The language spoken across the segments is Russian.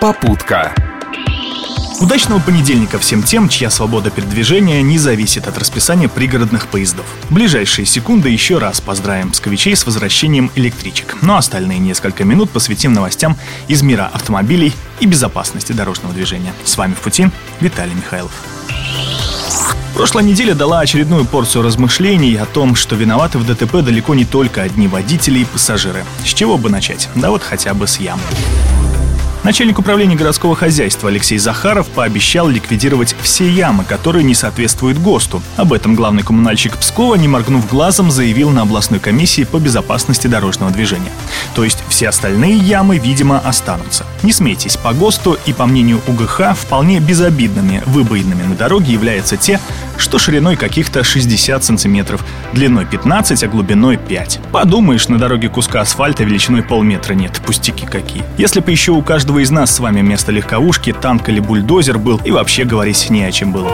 Попутка. Удачного понедельника всем тем, чья свобода передвижения не зависит от расписания пригородных поездов. В ближайшие секунды еще раз поздравим псковичей с возвращением электричек. Но остальные несколько минут посвятим новостям из мира автомобилей и безопасности дорожного движения. С вами в пути Виталий Михайлов. Прошлая неделя дала очередную порцию размышлений о том, что виноваты в ДТП далеко не только одни водители и пассажиры. С чего бы начать? Да вот хотя бы с ям. Начальник управления городского хозяйства Алексей Захаров пообещал ликвидировать все ямы, которые не соответствуют ГОСТу. Об этом главный коммунальщик Пскова, не моргнув глазом, заявил на областной комиссии по безопасности дорожного движения. То есть все остальные ямы, видимо, останутся. Не смейтесь, по ГОСТу и по мнению УГХ вполне безобидными выбоинами на дороге являются те, что шириной каких-то 60 сантиметров, длиной 15, а глубиной 5. Подумаешь, на дороге куска асфальта величиной полметра нет, пустяки какие. Если бы еще у каждого из нас с вами вместо легковушки танк или бульдозер был, и вообще говорить не о чем было.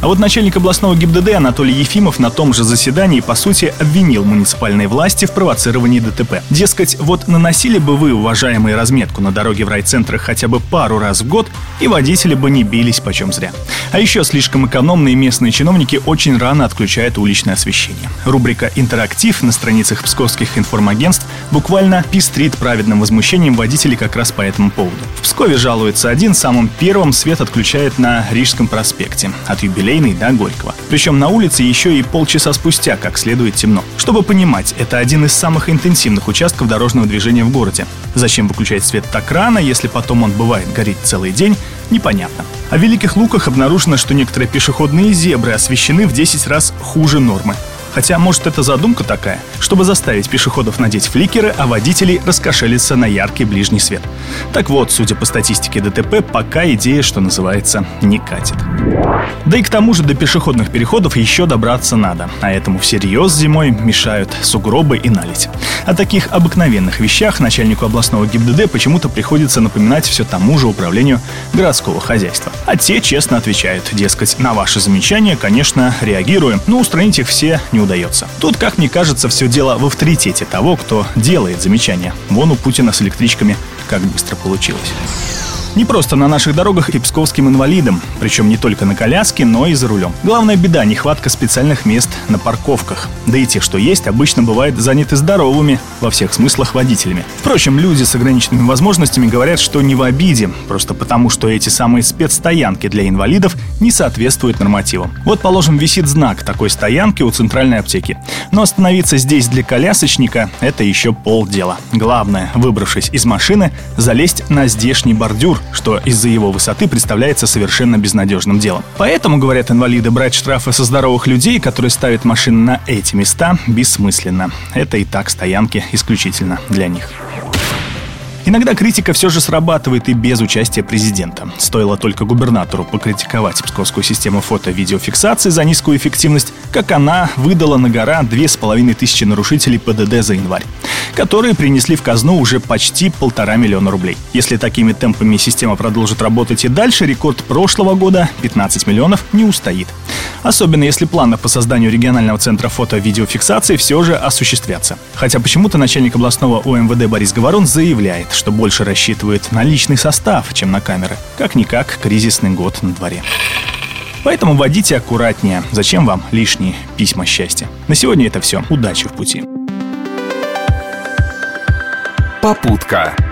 А вот начальник областного ГИБДД Анатолий Ефимов на том же заседании, по сути, обвинил муниципальные власти в провоцировании ДТП. Дескать, вот наносили бы вы, уважаемые, разметку на дороге в райцентрах хотя бы пару раз в год, и водители бы не бились почем зря. А еще слишком экономные местные чиновники очень рано отключают уличное освещение. Рубрика «Интерактив» на страницах псковских информагентств буквально пестрит праведным возмущением водителей как раз по этому поводу. В Пскове жалуется один, самым первым свет отключает на Рижском проспекте. От юбилея Юбилейной до Горького. Причем на улице еще и полчаса спустя, как следует, темно. Чтобы понимать, это один из самых интенсивных участков дорожного движения в городе. Зачем выключать свет так рано, если потом он бывает горит целый день, непонятно. В Великих Луках обнаружено, что некоторые пешеходные зебры освещены в 10 раз хуже нормы. Хотя, может, это задумка такая, чтобы заставить пешеходов надеть фликеры, а водителей раскошелиться на яркий ближний свет. Так вот, судя по статистике ДТП, пока идея, что называется, не катит. Да и к тому же до пешеходных переходов еще добраться надо, а этому всерьез зимой мешают сугробы и налить. О таких обыкновенных вещах начальнику областного ГИБДД почему-то приходится напоминать все тому же управлению городского хозяйства. А те честно отвечают, дескать, на ваши замечания, конечно, реагируем, но устранить их все не удается. Тут, как мне кажется, все дело в авторитете того, кто делает замечания. Вон у Путина с электричками как быстро получилось. Не просто на наших дорогах и псковским инвалидам, причем не только на коляске, но и за рулем. Главная беда – нехватка специальных мест на парковках. Да и те, что есть, обычно бывают заняты здоровыми, во всех смыслах, водителями. Впрочем, люди с ограниченными возможностями говорят, что не в обиде, просто потому, что эти самые спецстоянки для инвалидов не соответствуют нормативам. Вот, положим, висит знак такой стоянки у центральной аптеки. Но остановиться здесь для колясочника – это еще полдела. Главное, выбравшись из машины, залезть на здешний бордюр, что из-за его высоты представляется совершенно безнадежным делом. Поэтому, говорят инвалиды, брать штрафы со здоровых людей, которые ставят машины на эти места, бессмысленно. Это и так стоянки исключительно для них. Иногда критика все же срабатывает и без участия президента. Стоило только губернатору покритиковать псковскую систему фото-видеофиксации за низкую эффективность, как она выдала на гора две с половиной тысячи нарушителей ПДД за январь которые принесли в казну уже почти полтора миллиона рублей. Если такими темпами система продолжит работать и дальше, рекорд прошлого года 15 миллионов не устоит. Особенно если планы по созданию регионального центра фото-видеофиксации все же осуществятся. Хотя почему-то начальник областного УМВД Борис Говорон заявляет, что больше рассчитывает на личный состав, чем на камеры. Как-никак кризисный год на дворе. Поэтому водите аккуратнее. Зачем вам лишние письма счастья? На сегодня это все. Удачи в пути. Попутка.